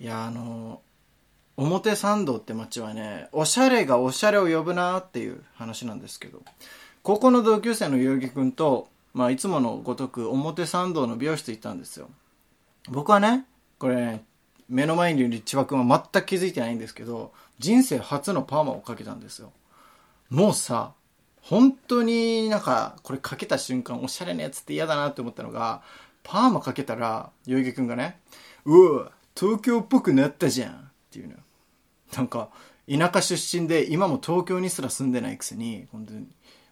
いやあの表参道って街はねおしゃれがおしゃれを呼ぶなっていう話なんですけど高校の同級生の代々木君と、まあ、いつものごとく表参道の美容室行ったんですよ。僕はねこれね目の前にいる千葉君は全く気づいてないんですけど人生初のパーマをかけたんですよ。もうさ本当になんかこれかけた瞬間おしゃれなやつって嫌だなって思ったのがパーマかけたら代々木君がね「うわ東京っぽくなったじゃん」っていうの。なんか田舎出身で今も東京にすら住んでないくせに本当に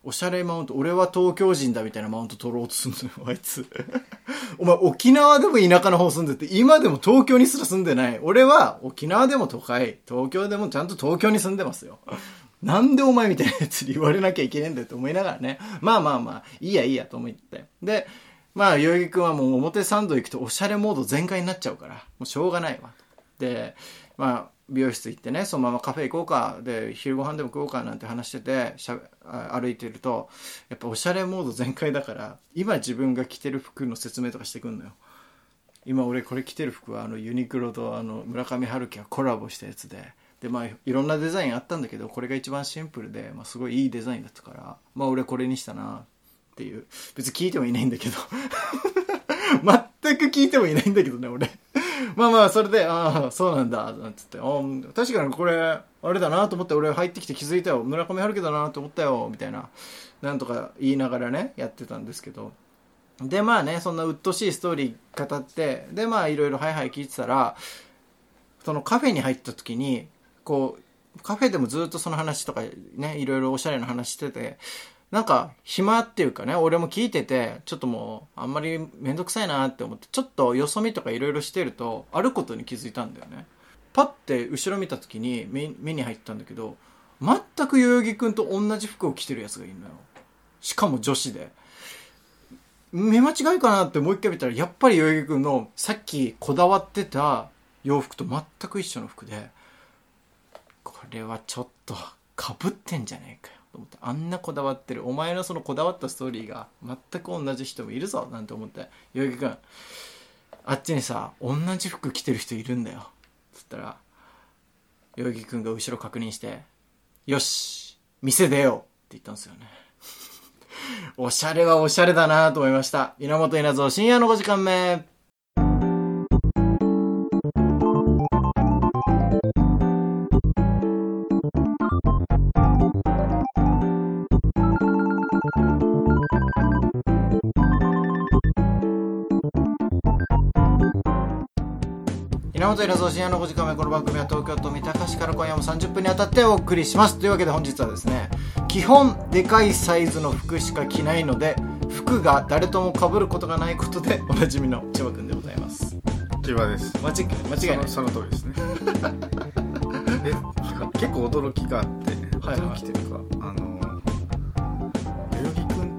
おしゃれマウント俺は東京人だみたいなマウント取ろうとするのよ あいつ。お前沖縄でも田舎の方住んでて今でも東京にすら住んでない。俺は沖縄でも都会東京でもちゃんと東京に住んでますよ。なんでお前みたいなやつに言われなきゃいけねえんだよって思いながらね。まあまあまあいいやいいやと思って。でまあ代々木君はもう表参道行くとおしゃれモード全開になっちゃうからもうしょうがないわ。でまあ美容室行ってねそのままカフェ行こうかで昼ご飯でも食おうかなんて話しててしゃ歩いてるとやっぱおしゃれモード全開だから今自分が着てる服の説明とかしてくんのよ。今俺これ着てる服はあのユニクロとあの村上春樹がコラボしたやつででまあいろんなデザインあったんだけどこれが一番シンプルで、まあ、すごいいいデザインだったからまあ俺これにしたな。っていう。別に聞いてもいないんだけど。全く聞いてもいないんだけどね俺。まあまあそれでああそうなんだなんつって。確かにこれあれだなと思って俺入ってきて気づいたよ。村上春樹だなと思ったよみたいななんとか言いながらねやってたんですけど。でまあねそんな鬱陶しいストーリー語ってでまあいろいろはいはい聞いてたらそのカフェに入った時にこうカフェでもずっとその話とかねいろいろおしゃれな話しててなんか暇っていうかね俺も聞いててちょっともうあんまり面倒くさいなって思ってちょっとよそ見とかいろいろしてるとあることに気づいたんだよね。パッて後ろ見た時に目目に入ったんだけど全く代々木君と同じ服を着てるやつがいるのよ。しかも女子で。目間違いかなってもう一回見たらやっぱり代々木君のさっきこだわってた洋服と全く一緒の服でこれはちょっとかぶってんじゃねえかよ。と思ってあんなこだわってる。お前のそのこだわったストーリーが全く同じ人もいるぞなんて思って。代々木君あっちにさ同じ服着てる人いるんだよ。つったら代々木君が後ろ確認して「よし店出よう」って言ったんですよね。おしゃれはおしゃれだなと思いました。稲本稲造深夜の5時間目。稲本稲造深夜の5時間目この番組は東京都三鷹市から今夜も30分にあたってお送りします。というわけで本日はですね基本でかいサイズの服しか着ないので服が誰とも被ることがないことで おなじみの千葉くんでございます。千葉です。間違間違いない。その通りですね。え結構驚きがあってはいはい。驚きというか、あの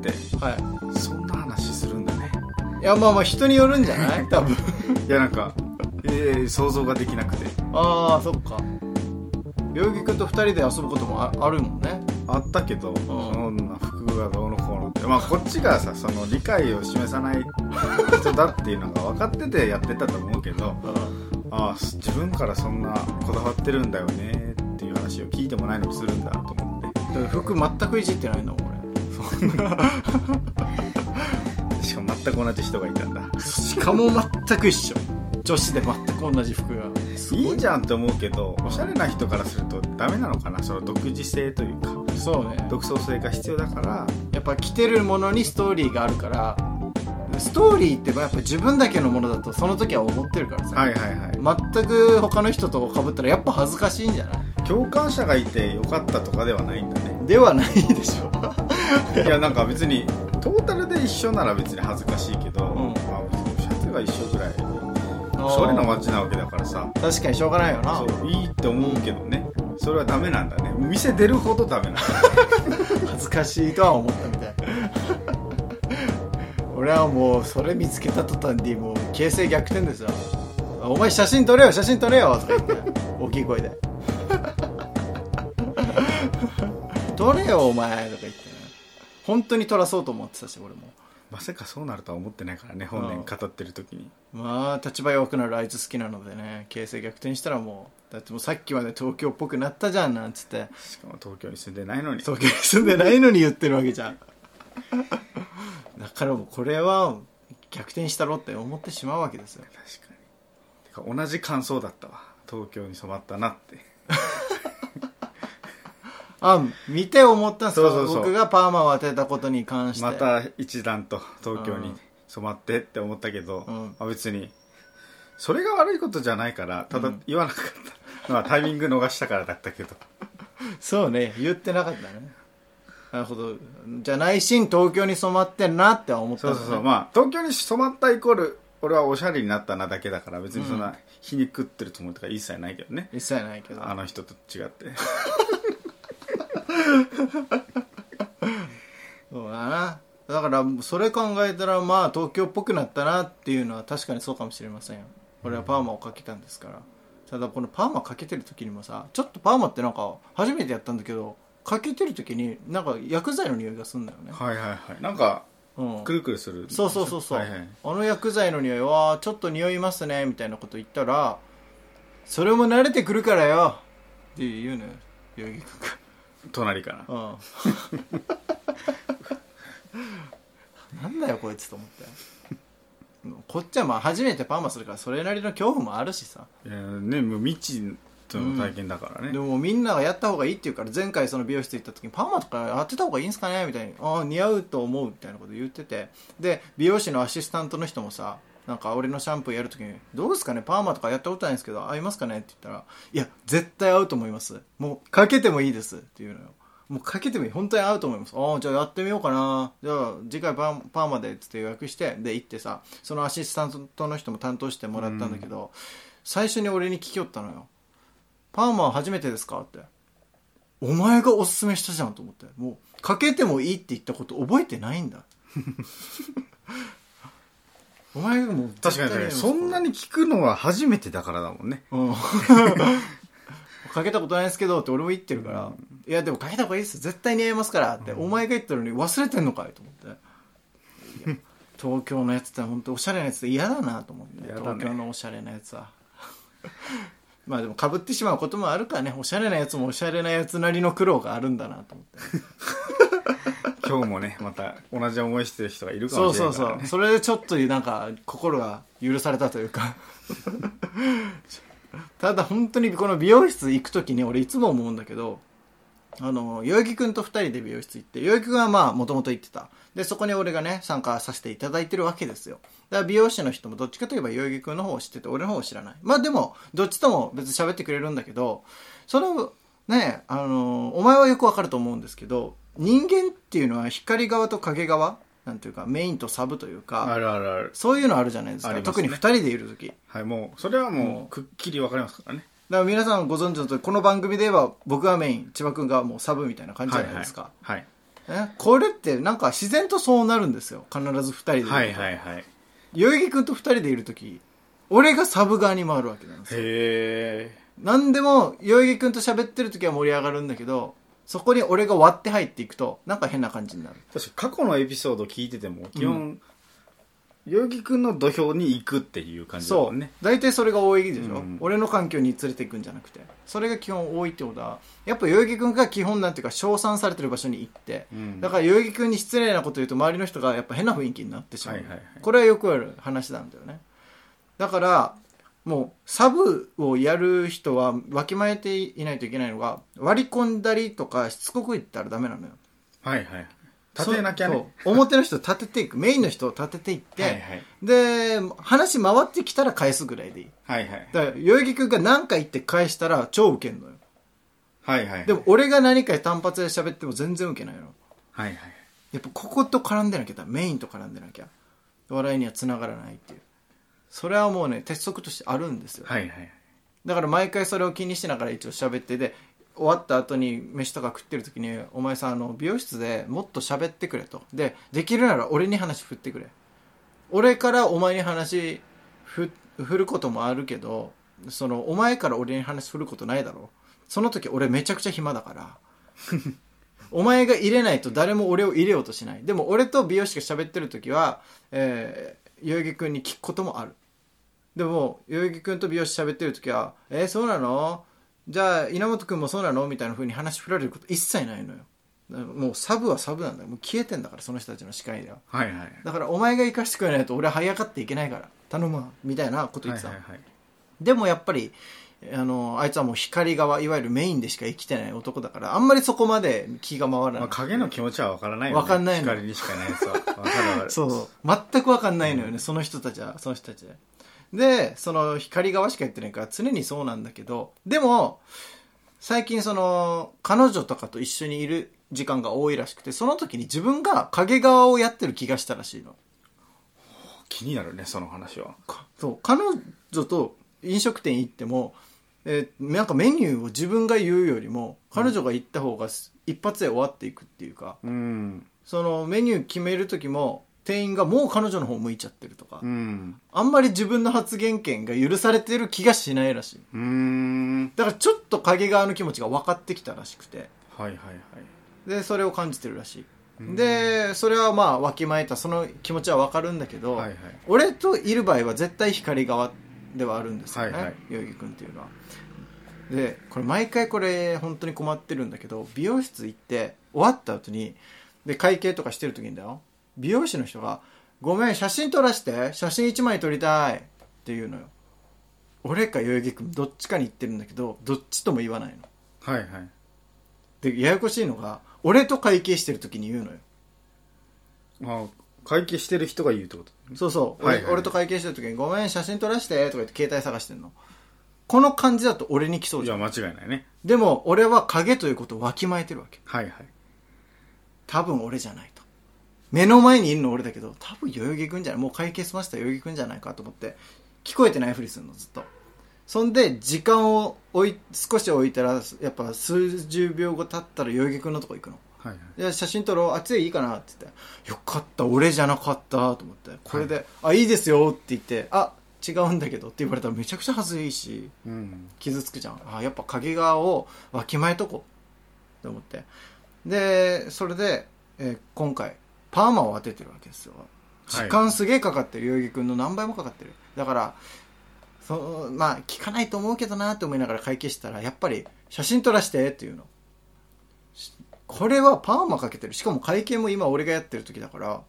って。はい。そんな話するんだね。いやまあまあ人によるんじゃない？多分。いやなんかえー、想像ができなくて。ああそっか。代々木くんと二人で遊ぶこともああるもんね。あったけど、そんな服がどうのこうのって。まあこっちがさその理解を示さない人だっていうのが分かっててやってたと思うけどああ自分からそんなこだわってるんだよねっていう話を聞いてもないのにするんだと思って。服全くいじってないの？俺 しかも全く同じ人がいたんだ。しかも全く一緒。女子で全く同じ服が。すい。いじゃんって思うけどおしゃれな人からするとダメなのかな？その独自性というか。そうね。独創性が必要だから。やっぱ着てるものにストーリーがあるからストーリーってやっぱ自分だけのものだとその時は思ってるからさ、はいはいはい。全く他の人と被ったらやっぱ恥ずかしいんじゃない？共感者がいてよかったとかではないんだね。ではないでしょいやなんか別にトータルで一緒なら別に恥ずかしいけど、ん。まあ、別にシャツが一緒ぐらい。おしゃれな街なわけだからさ。確かにしょうがないよな。そういいって思うけどね。それはダメなんだね。店出るほどダメなんだ。恥ずかしいとは思ったみたい。俺はもうそれ見つけた途端にもう形勢逆転ですよ。あお前写真撮れよ写真撮れよとか言って。大きい声で。撮れよお前とか言って本当に撮らそうと思ってたし俺も。まさかそうなるとは思ってないからね本年語ってる時に。まあ立場弱くなるあいつ好きなのでね形勢逆転したらもうだってもうさっきまで東京っぽくなったじゃんなんつって。しかも東京に住んでないのに。東京に住んでないのに言ってるわけじゃん。だからもうこれは逆転したろって思ってしまうわけですよ。確かに。てか同じ感想だったわ。東京に染まったなってあ見て思ったんですか？そうそうそう。僕がパーマを当てたことに関して。また一段と東京に染まってって思ったけど、うん。まあ、別にそれが悪いことじゃないからただうん。言わなかったのはタイミング逃したからだったけど。そうね。言ってなかったね。なるほど。じゃあ内心東京に染まってんなって思ったそうそうそう。まあ東京に染まったイコール俺はおしゃれになったなだけだから別にそんな皮肉ってるつもりとか一切ないけどね、一切ないけど。あの人と違ってそうだな。だからそれ考えたらまあ東京っぽくなったなっていうのは確かにそうかもしれませんよ。俺はパーマをかけたんですから。ただこのパーマかけてる時にもさちょっとパーマってなんか初めてやったんだけどかけてる時になんか薬剤の匂いがするんだよね、はいはいはい。なんかうん、くるくるするそうそうそうそう、はいはい。あの薬剤の匂いはちょっと匂いますねみたいなこと言ったらそれも慣れてくるからよって言うのよ代々木君が隣から。うん。なんだよこいつと思って。こっちはまあ初めてパーマするからそれなりの恐怖もあるしさ。いやねもう未知との体験だからね、でもみんながやった方がいいって言うから前回その美容室行った時にパーマとか当てた方がいいんすかね？みたいにああ似合うと思うみたいなこと言ってて。で美容師のアシスタントの人もさなんか俺のシャンプーやるときに「どうですかねパーマとかやったことないんですけど合いますかね?」って言ったら「いや絶対合うと思いますもうかけてもいいです」って言うのよもうかけてもいい本当に合うと思いますああじゃあやってみようかなじゃあ次回パーパーマでっつって予約してで行ってさそのアシスタントの人も担当してもらったんだけど、最初に俺に聞きよったのよパーマは初めてですかって。お前がおすすめしたじゃんと思って。もう、かけてもいいって言ったこと覚えてないんだ。お前がもう確かに確かに。そんなに聞くのは初めてだからだもんね。うん。かけたことないですけどって俺も言ってるから、いやでもかけた方がいいです。よ絶対似合いますからって、お前が言ったのに忘れてんのかいと思って。東京のやつって本当おしゃれなやつって嫌だなと思って、ね。東京のおしゃれなやつは。まあでも被ってしまうこともあるからね。おしゃれなやつもおしゃれなやつなりの苦労があるんだなと思って今日もねまた同じ思いしてる人がいるかもしれないから、ね、そうそうそれでちょっとなんか心が許されたというか。ただ本当にこの美容室行く時に俺いつも思うんだけどあの代々木くんと2人で美容室行って代々木くんはまあもともと行ってた。でそこに俺がね参加させていただいてるわけですよ。だから美容師の人もどっちかといえば代々木くんの方を知ってて俺の方を知らない。まあでもどっちとも別に喋ってくれるんだけどそのねあのお前はよくわかると思うんですけど人間っていうのは光側と影側なんていうかメインとサブというかあるあるある。そういうのあるじゃないですか。ありますね。特に2人でいる時。はいもうそれはももううくっきり分かりますからね。だから皆さんご存知の通りこの番組で言えば僕がメイン千葉君がもうサブみたいな感じじゃないですか、はいはいね、これってなんか自然とそうなるんですよ。必ず2人でいると。はいはいはい。へ代々木君と2人でいる時俺がサブ側に回るわけなんですよ。え何でも代々木君と喋ってる時は盛り上がるんだけどそこに俺が割って入っていくとなんか変な感じになる。確か過去のエピソード聞いてても基本、代々木くんの土俵に行くっていう感じだそうんもね大体それが多いでしょ、うん俺の環境に連れていくんじゃなくて。それが基本多いってことはやっぱ代々木君が基本なんていうか称賛されてる場所に行って、うん。だから代々木君に失礼なこと言うと周りの人がやっぱ変な雰囲気になってしまう、はいはいはい。これはよくある話なんだよね。だからもうサブをやる人はわきまえていないといけないのが割り込んだりとかしつこく言ったらダメなのよ。はいはい。立てなきゃね。そう。表の人を立てていく。メインの人を立てていって、はいはい。で話回ってきたら返すぐらいでいい。はいはい。だから代々木君が何か言って返したら超ウケんのよ。はいはい。でも俺が何か単発で喋っても全然ウケないの。はいはい。やっぱここと絡んでなきゃだメ。インと絡んでなきゃ。笑いにはつながらないっていうそれはもうね鉄則としてあるんですよ。はいはいだから毎回それを気にしながら一応喋ってで終わった後に飯とか食ってる時に「お前さあの美容室でもっと喋ってくれ」と。でできるなら俺に話振ってくれ。俺からお前に話ふ振ることもあるけどそのお前から俺に話振ることないだろその時俺めちゃくちゃ暇だから。お前が入れないと誰も俺を入れようとしない。でも俺と美容師が喋ってる時はえー、代々木君に聞くこともある。でも代々木君と美容師喋ってる時は「えー、そうなの？じゃあ稲本君もそうなの?」みたいな風に話振られること一切ないのよ。もうサブはサブなんだよ。もう消えてんだからその人たちの視界では。はいはい。だからお前が生かしてくれないと俺は這い上がっていけないから。頼むわ。みたいなこと言ってたの、はいはいはい。でもやっぱりあのあいつはもう光側いわゆるメインでしか生きてない男だからあんまりそこまで気が回らない、まあ、影の気持ちは分からないよね。分かんないの。光にしかいないやつは。分かるそう。全く分かんないのよね、その人たちは。その人たちででその光側しかやってないから常にそうなんだけどでも最近その彼女とかと一緒にいる時間が多いらしくてその時に自分が影側をやってる気がしたらしいの。気になるねその話は。かそう彼女と飲食店行っても、えーなんかメニューを自分が言うよりも彼女が言った方が一発で終わっていくっていうか、うん。そのメニュー決める時も店員がもう彼女の方向いちゃってるとか、うん。あんまり自分の発言権が許されてる気がしないらしい。だからちょっと影側の気持ちが分かってきたらしくて、はいはいはい。で、それを感じてるらしい。で、それはまあ、わきまえた、その気持ちは分かるんだけど、はいはい。俺といる場合は絶対光側ではあるんですよね、はいはい代々木君っていうのは。で、これ毎回これ本当に困ってるんだけど、美容室行って終わった後に、で、会計とかしてる時にだよ、美容師の人が、ごめん、写真撮らして、写真1枚撮りたいって言うのよ。俺か代々木君どっちかに言ってるんだけど、どっちとも言わないの。はいはいで、ややこしいのが、俺と会計してる時に言うのよ。あ会計してる人が言うってこと？そうそう、はいはい俺俺と会計してる時に「ごめん写真撮らして」とか言って携帯探してんの。この感じだと俺に来そうじゃん。いや間違いないね。でも俺は影ということをわきまえてるわけ。はいはい。多分俺じゃないと。目の前にいるの俺だけど多分代々木君じゃない。もう会計済ませた代々木君じゃないかと思って聞こえてないふりするのずっと。そんで時間を置い少し置いたらやっぱ数十秒後経ったら代々木君のとこ行くのはいはい。写真撮ろう。あっちでいいかなって言って。よかった俺じゃなかったと思って。これで、あいいですよって言ってあ違うんだけどって言われたらめちゃくちゃ恥ずいしうん。傷つくじゃん。あやっぱ影側をわきまえとこう。と思って。でそれで、えー今回パーマを当ててるわけですよ。時間すげえかかってる。代々木君の何倍もかかってる。だからそまあ聞かないと思うけどなって思いながら会計したらやっぱり写真撮らしてっていうの。しこれはパーマかけてる。しかも会計も今俺がやってる時だから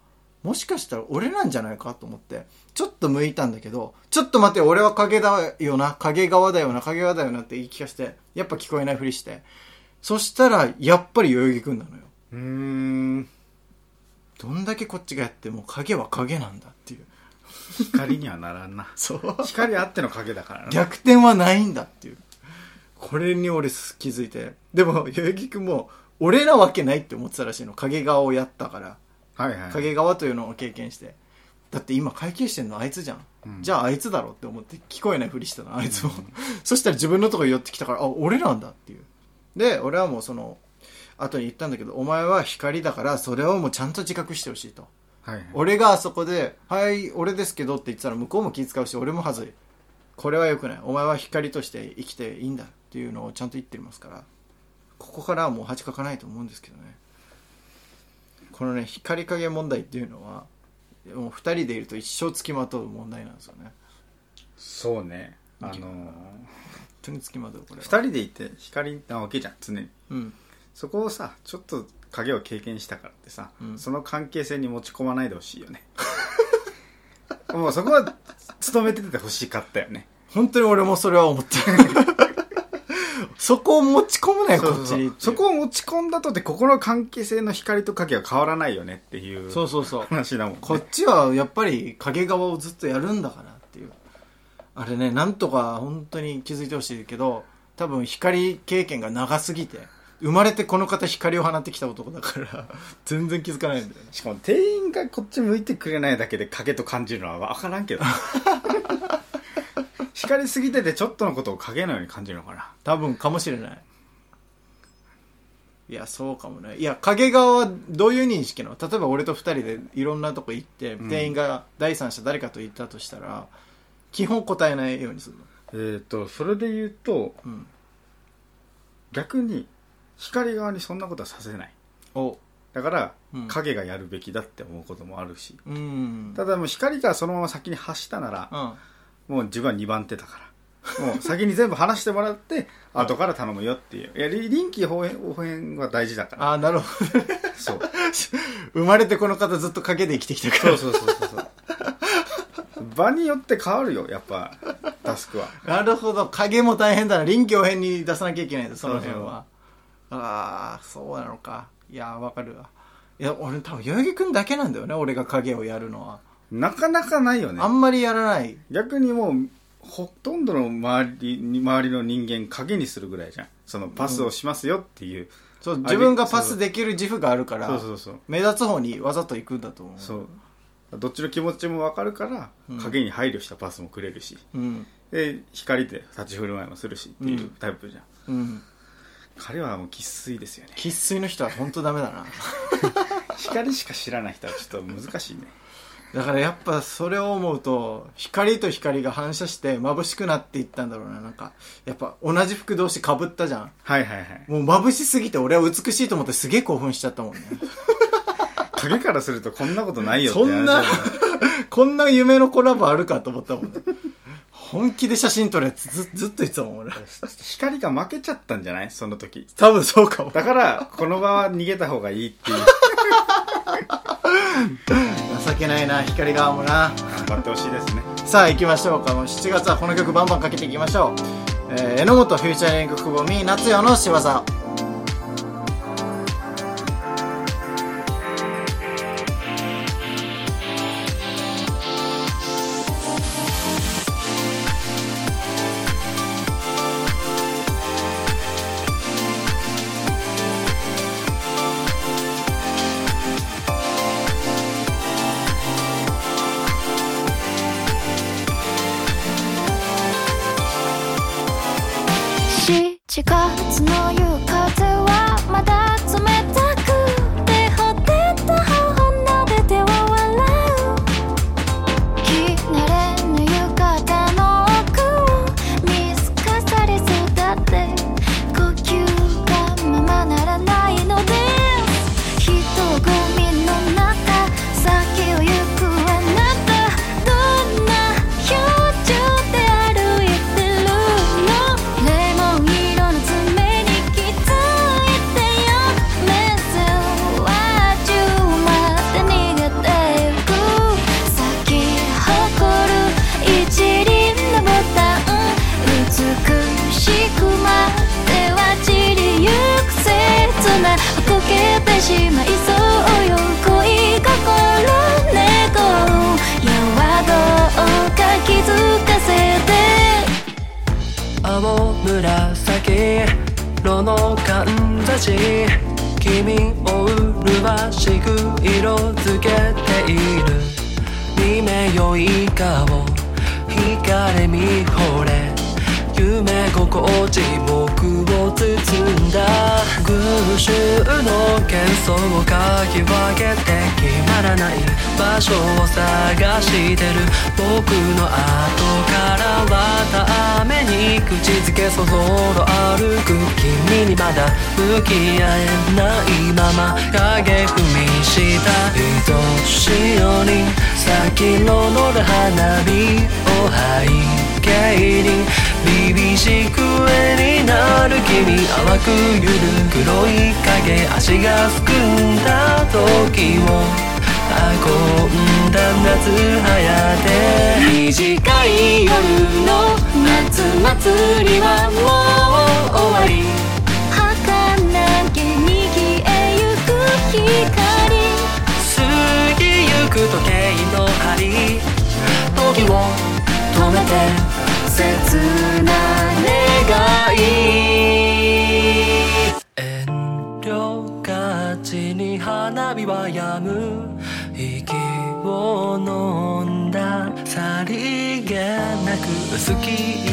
もしかしたら俺なんじゃないかと思ってちょっと向いたんだけどちょっと待って俺は影だよな影側だよな影側だよなって言い聞かせてやっぱ聞こえないふりして。そしたらやっぱり代々木君なのよ。うーん。どんだけこっちがやっても影は影なんだっていう。光にはならんな。そう。光あっての影だからな。逆転はないんだっていう。これに俺気づいて。でも代々木君も俺なわけないって思ってたらしいの。影側をやったから。はいはい。影側というのを経験して。だって今会計してんのあいつじゃん、うん。じゃああいつだろって思って聞こえないふりしたのあいつも、そしたら自分のとこ寄ってきたからあ俺なんだっていう。で俺はもうその後に言ったんだけどお前は光だからそれをもうちゃんと自覚してほしいと。はいはい。俺があそこで「はい俺ですけど」って言ってたら向こうも気遣うし俺もはずい。これはよくない。お前は光として生きていいんだっていうのをちゃんと言ってますからここからはもう恥かかないと思うんですけどね。このね光影問題っていうのはもう2人でいると一生つきまとう問題なんですよね。そうね。あのー本当につきまとうこれは。二人でいて光なわけじゃん常に。うん。そこをさちょっと影を経験したからってさ、うん。その関係性に持ち込まないでほしいよね。もうそこは努めててほしかったよね。本当に俺もそれは思ってる そこを持ち込むなよこっちに。そこを持ち込んだとてここの関係性の光と影は変わらないよねっていうそうそうそう。話だもんね。こっちはやっぱり影側をずっとやるんだからっていう。あれねなんとか本当に気づいてほしいけど多分光経験が長すぎて生まれてこの方光を放ってきた男だから 全然気づかないんだよね。しかも店員がこっち向いてくれないだけで影と感じるのは分からんけど 光りすぎててちょっとのことを影のように感じるのかな？多分かもしれない。いやそうかもね。いや影側はどういう認識なの？例えば俺と二人でいろんなとこ行って、うん。店員が第三者誰かと言ったとしたら基本答えないようにするの？えっ、とそれで言うとうん。逆に光側にそんなことはさせない。お。だからうん。影がやるべきだって思うこともあるし、うん。ただもう光がそのまま先に発したなら、うんもう自分は2番手だから。もう先に全部話してもらって、後から頼むよっていう。いや、り臨機応変応変は大事だから。ああなるほどそう。生まれてこの方ずっと影で生きてきたからそうそうそうそうそう。場によって変わるよ、やっぱ、タスクは。なるほど影も大変だな臨機応変に出さなきゃいけないその辺はああそうなのかいやわかるわいや俺多分代々木君だけなんだよね俺が影をやるのはなかなかないよねあ。んまりやらない逆にもう、ほとんどの周りに、周りの人間影にするぐらいじゃん。そのパスをしますよっていう。そう自分がパスできる自負があるからそうそうそう。目立つ方にわざと行くんだと思うそう。どっちの気持ちもわかるから、影に配慮したパスもくれるし。うんで、光で立ち振る舞いもするしっていうタイプじゃん。うん彼はもう生粋ですよね。生粋の人は本当ダメだな 光しか知らない人はちょっと難しいね。だからやっぱそれを思うと光と光が反射して眩しくなっていったんだろうな。なんかやっぱ同じ服同士かぶったじゃん。はいはいはい。もう眩しすぎて俺は美しいと思ってすげえ興奮しちゃったもんね。影からするとこんなことないよってそんなこんな夢のコラボあるかと思ったもんね。本気で写真撮れってずずっと言ってたもん俺。光が負けちゃったんじゃない？その時。多分そうかも。だから、この場は逃げた方がいいっていう。情けないな光側もな。頑張ってほしいですね。さあ行きましょうか。もう7月はこの曲バンバンかけていきましょう、えー、榎本フューチャリング久保美夏代の仕業光見惚れ夢心地僕を包んだ。群衆の喧騒をかき分けて決まらない場所を探してる。僕の後からはために口づけそぞろ歩く君にまだ向き合えないまま影踏みした。愛しよに先の乗る花火背景に凛々しく絵になる君淡くゆる黒い影足がすくんだ時を運んだ夏早て短い夜の夏祭りはもう終わり。儚げに消えゆく光。過ぎゆく時計の針。時を止めて切な願い。遠慮がちに花火は止む。息を飲んだ。さりげなく薄黄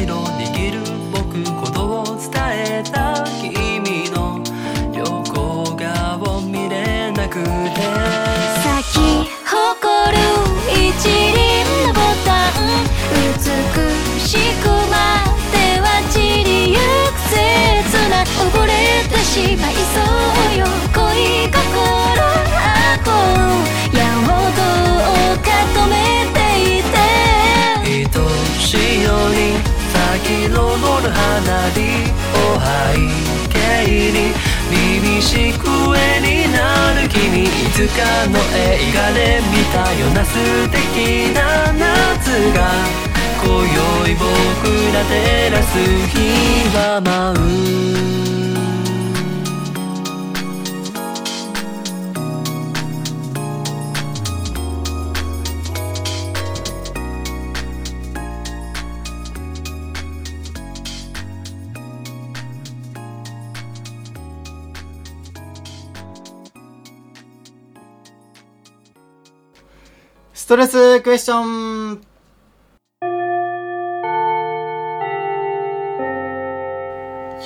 色握る僕。ことを伝えたぶ花火を背景に耳しく絵になる君いつかの映画で見たような素敵な夏が今宵僕ら照らす日は舞うトレスクエスチョン。い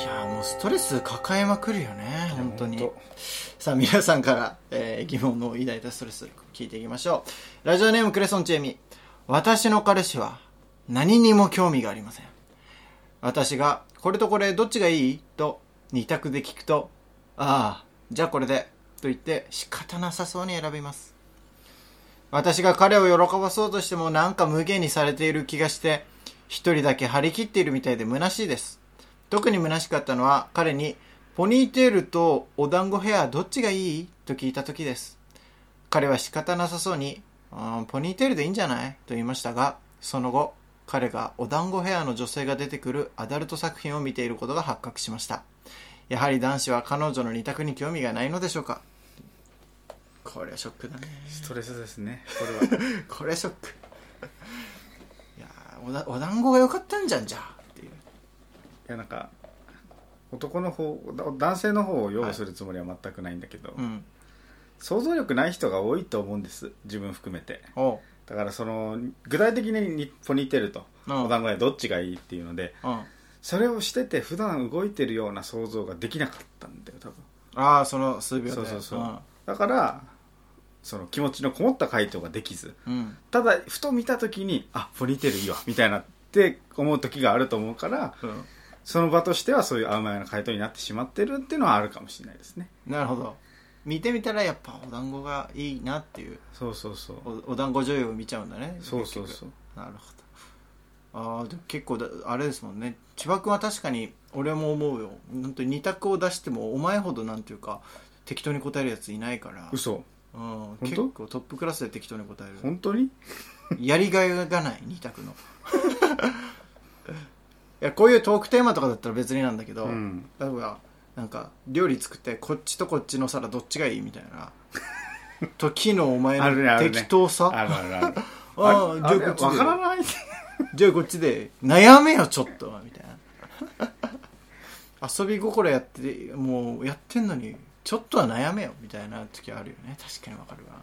やーもうストレス抱えまくるよね本当に。本さあ皆さんから、えー疑問の抱いたストレス聞いていきましょう。ラジオネームクレソンチェミ。私の彼氏は何にも興味がありません。私がこれとこれどっちがいい？と二択で聞くとああじゃあこれでと言って仕方なさそうに選びます私が彼を喜ばそうとしてもなんか無限にされている気がして一人だけ張り切っているみたいで虚しいです。特に虚しかったのは彼にポニーテールとお団子ヘアどっちがいい？と聞いた時です。彼は仕方なさそうにあーポニーテールでいいんじゃない？と言いましたがその後彼がお団子ヘアの女性が出てくるアダルト作品を見ていることが発覚しました。やはり男子は彼女の二択に興味がないのでしょうか？これはショックだね。ストレスですねこれは。これショック。いやーおだお団子が良かったんじゃんじゃあっていう。いやなんか男の方男性の方を擁護するつもりは全くないんだけど、うん。想像力ない人が多いと思うんです自分含めて。だからその具体的にポニーテールとうん。お団子でどっちがいいっていうのでうん。それをしてて普段動いてるような想像ができなかったんだよ多分。ああその数秒で。そうそうそう。だからその気持ちのこもった回答ができずうん、うんただふと見た時にあポニーテールいいわみたいなって思う時があると思うからうん。その場としてはそういう甘やな回答になってしまってるっていうのはあるかもしれないですね。なるほど。見てみたらやっぱお団子がいいなっていうそうそうそう。おお団子女優を見ちゃうんだねそうそう結そう。局。なるほど。ああでも結構だあれですもんね。千葉君は確かに俺も思うよ。本当に二択を出してもお前ほどなんていうか適当に答えるやついないから。嘘うん、当？結構トップクラスで適当に答える。本当に？やりがいがない二択の。いやこういうトークテーマとかだったら別になんだけど、うん。例えばなんか料理作ってこっちとこっちの皿どっちがいいみたいな。時のお前のあるねあるね。適当さ。あるあるある。あああれじゃあこっちで。わからないじゃあこっちで。悩めよちょっとみたいな。遊び心やってもうやってんのにちょっとは悩めよみたいな時あるよね。確かにわかるわ。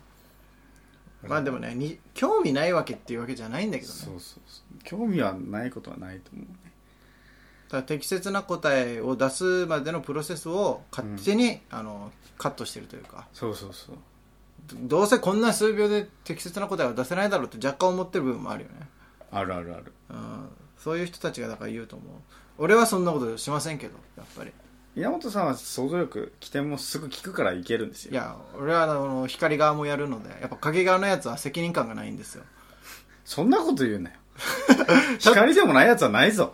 まあでもねに興味ないわけっていうわけじゃないんだけどね。そうそう。そう興味はないことはないと思うね。ただ適切な答えを出すまでのプロセスを勝手に、あのカットしてるというか。そうそうそう。どどうせこんな数秒で適切な答えは出せないだろうって若干思ってる部分もあるよね、あるあるある。うん、そういう人たちがだから言うと思う。俺はそんなことしませんけどやっぱり宮本さんは想像力起点もすぐ聞くからいけるんですよ。いや俺はあの光側もやるのでやっぱ影側のやつは責任感がないんですよ。そんなこと言うなよ。光でもないやつはないぞ。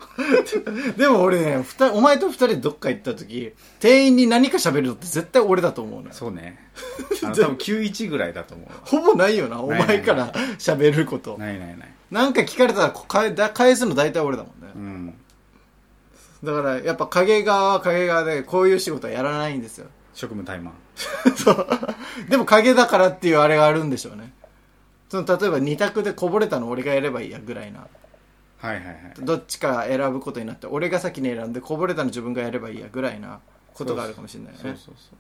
でも俺ね二人お前と二人でどっか行った時店員に何か喋るのって絶対俺だと思うのよ。そうね。あの多分91ぐらいだと思う。わほぼないよなお前から喋ること。ないないない。なんか聞かれたら返すの大体俺だもんね。うんだからやっぱ影側は影側でこういう仕事はやらないんですよ。職務怠慢。そう。でも影だからっていうあれがあるんでしょうね。その例えば二択でこぼれたの俺がやればいいやぐらいな。はいはいはい。どっちか選ぶことになって俺が先に選んでこぼれたの自分がやればいいやぐらいなことがあるかもしれないよね。そうそうそう。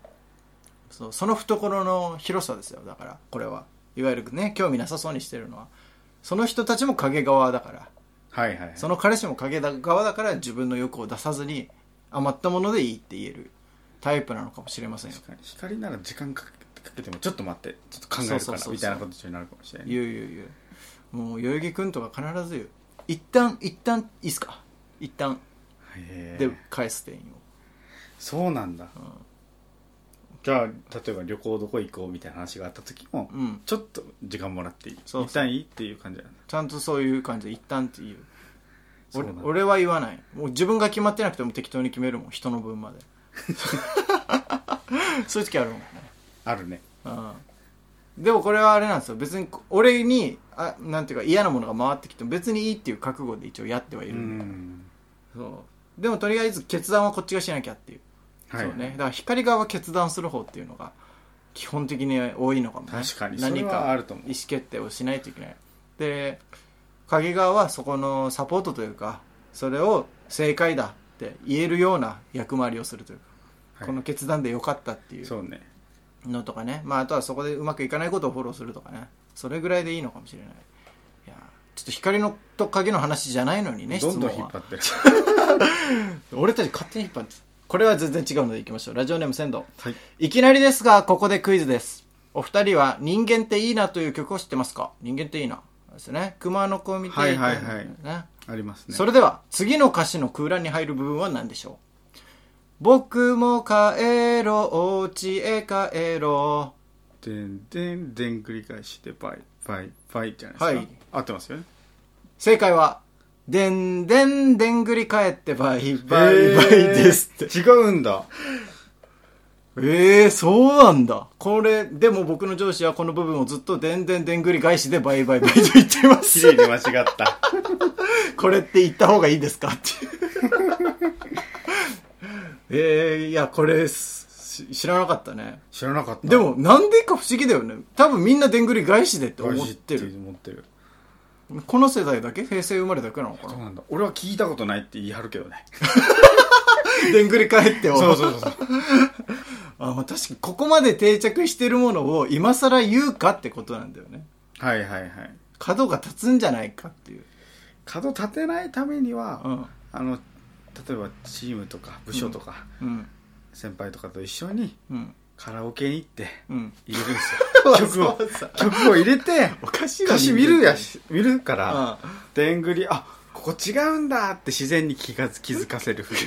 そう。その懐の広さですよ。だからこれは。いわゆるね興味なさそうにしてるのは。その人たちも影側だからはいはいはい。その彼氏も影側だから自分の欲を出さずに余ったものでいいって言えるタイプなのかもしれませんよ。光なら時間かけてもちょっと待ってちょっと考えるかそうそうそうそうらみたいな形になるかもしれない。言う言う言うもう代々木君とか必ず言う。一旦一旦いいっすか？一旦。へでえ返す店員を。そうなんだ、じゃあ例えば旅行どこ行こうみたいな話があった時も、うん。ちょっと時間もらっていい。そうそう。一旦いいっていう感じだちゃんとそういう感じで一旦っていう。俺俺は言わない。もう自分が決まってなくても適当に決めるもん人の分まで。そういう時あるもんね。あるね。うん。でもこれはあれなんですよ。別に俺にあなんていうか嫌なものが回ってきても別にいいっていう覚悟で一応やってはいる、うん。そう。でもとりあえず決断はこっちがしなきゃっていう、はいそうね。だから光側は決断する方っていうのが基本的に多いのかもね。確かに。何かあると思う。意思決定をしないといけない。で影側はそこのサポートというかそれを正解だって言えるような役回りをするというか、はい。この決断でよかったっていうそうね。のとかね、まあ、あとはそこでうまくいかないことをフォローするとかね。それぐらいでいいのかもしれない。いやちょっと光のと影の話じゃないのにね質どん問は。どん引っ張って。る 俺たち勝手に引っ張ってこれは全然違うのでいきましょう。ラジオネーム仙道はい。いきなりですがここでクイズです。お二人は「人間っていいな」という曲を知ってますか？人間っていいな。ですね。熊の子見てはいはいはい。ね。ありますね。それでは次の歌詞の空欄に入る部分は何でしょう？僕も帰ろうお家へ帰ろう。でんでんでん繰り返してバイバイバイじゃないですか。はい。合ってますよね。正解はでんでんでんぐり返ってバイバイバイですって違うんだええー、そうなんだ。これ、でも僕の上司はこの部分をずっとでんでんでんぐり返しでバイバイバイと言っていま綺す。麗に間違った これって言った方がいいですかって。え えー、いや、これす、知らなかったね。知らなかったでも、なんでか不思議だよね。多分みんなでんぐり返しでって思ってる。思ってるこの世代だけ？平成生まれだけなのかな？そうなんだ俺は聞いたことないって言い張るけどね でんぐり返ってを。そうそうそう あ、まあ、確かにここまで定着してるものを今更言うかってことなんだよね。はいはいはい角が立つんじゃないかっていう。角立てないためには、うん。あの例えばチームとか部署とか、うん。先輩とかと一緒にうん。カラオケに行ってうん。入れるんですよ。曲を。曲を入れておかしいな歌詞見るや人し見るから間でんぐりあここ違うんだって自然に気が 気づかせるふり。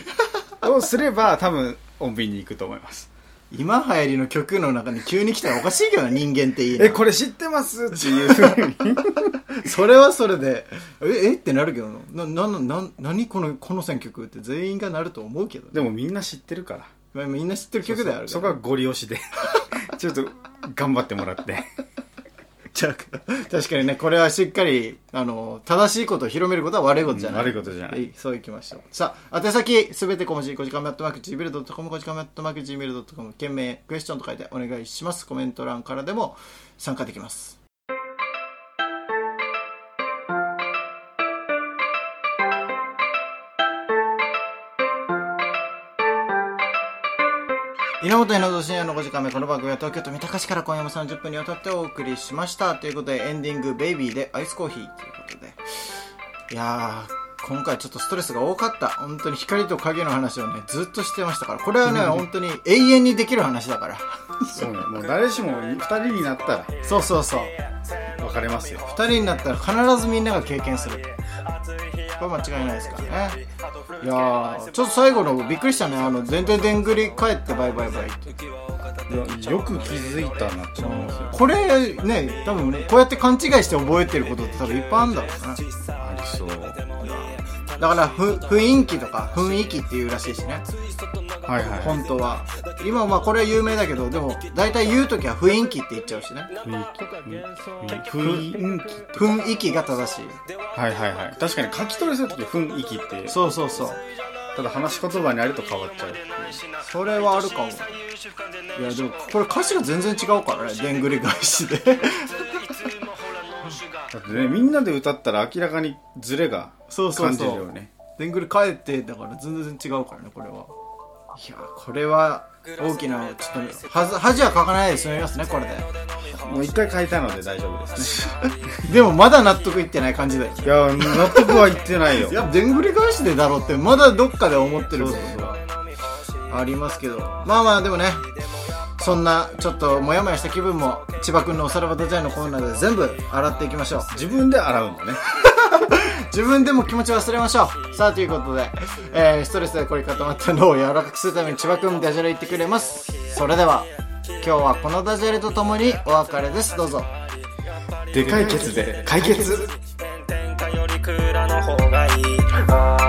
をすれば多分穏便に行くと思います。うん今流行りの曲の中に急に来たらおかしいけどな、人間っていいな。えこれ知ってます？っていうふうに。それはそれで、え、えってなるけどな、な、な、な、何この、この選曲って全員がなると思うけど。ね。でもみんな知ってるからまあみんな知ってる曲である。そこはゴリ押しで ちょっと頑張ってもらって じゃあ確かにね、これはしっかり、あの、正しいことを広めることは悪いことじゃない。うん悪いことじゃないはいそういきましょう。さあ、宛先、すべて小文字、5時間目アットマーク Gmail.com、5時間目アットマーク Gmail.com、件名、クエスチョンと書いてお願いします。コメント欄からでも参加できます。稲本稲造深夜の5時間目この番組は東京都三鷹市から今夜も30分にわたってお送りしました。ということでエンディング「ベイビーでアイスコーヒー。ということで。いやー今回ちょっとストレスが多かった。本当に光と影の話をねずっとしてましたから。これはね本当に永遠にできる話だから。そうね。もう誰しも2人になったら。そうそうそう。別れますよ。2人になったら必ずみんなが経験するこれ間違いないですからね。いやーちょっと最後のびっくりしたねあの全然でんぐり帰ってバイバイバイって。よく気づいたなって思いますよ。これね多分ねこうやって勘違いして覚えてることって多分いっぱいあるんだろうな。ありそうだからふ雰囲気とか雰囲気っていうらしいしね。はいはい。本当は。今はまあこれは有名だけどでも大体言う時は雰囲気って言っちゃうしね。雰囲気。雰囲気。雰囲気。が正しい。はいはいはい。確かに書き取りするとき雰囲気って。そうそうそう。ただ話し言葉にあると変わっちゃう。それはあるかも。いやでもこれ歌詞が全然違うからねでんぐり返しで。だってねみんなで歌ったら明らかにズレがそうそう感じそうるよね。でんぐり返ってだから全然違うからねこれは。いやこれは大きなちょっと恥恥はかかないで済みますねこれで。もう一回書いたので大丈夫ですね。でもまだ納得いってない感じだよ。いや納得はいってないよ。いやでんぐり返しでだろうってまだどっかで思ってることがありますけど。まあまあでもねそんなちょっとモヤモヤした気分も千葉くんのおさらばドジャイのコーナーで全部洗っていきましょう。自分で洗うんだね。自分でも気持ち忘れましょう。さあということで、えーストレスで凝り固まったのを柔らかくするために千葉くんダジャレ言ってくれます。それでは今日はこのダジャレとともにお別れです。どうぞ。でかいケツで解決。天下より蔵の方がいい。か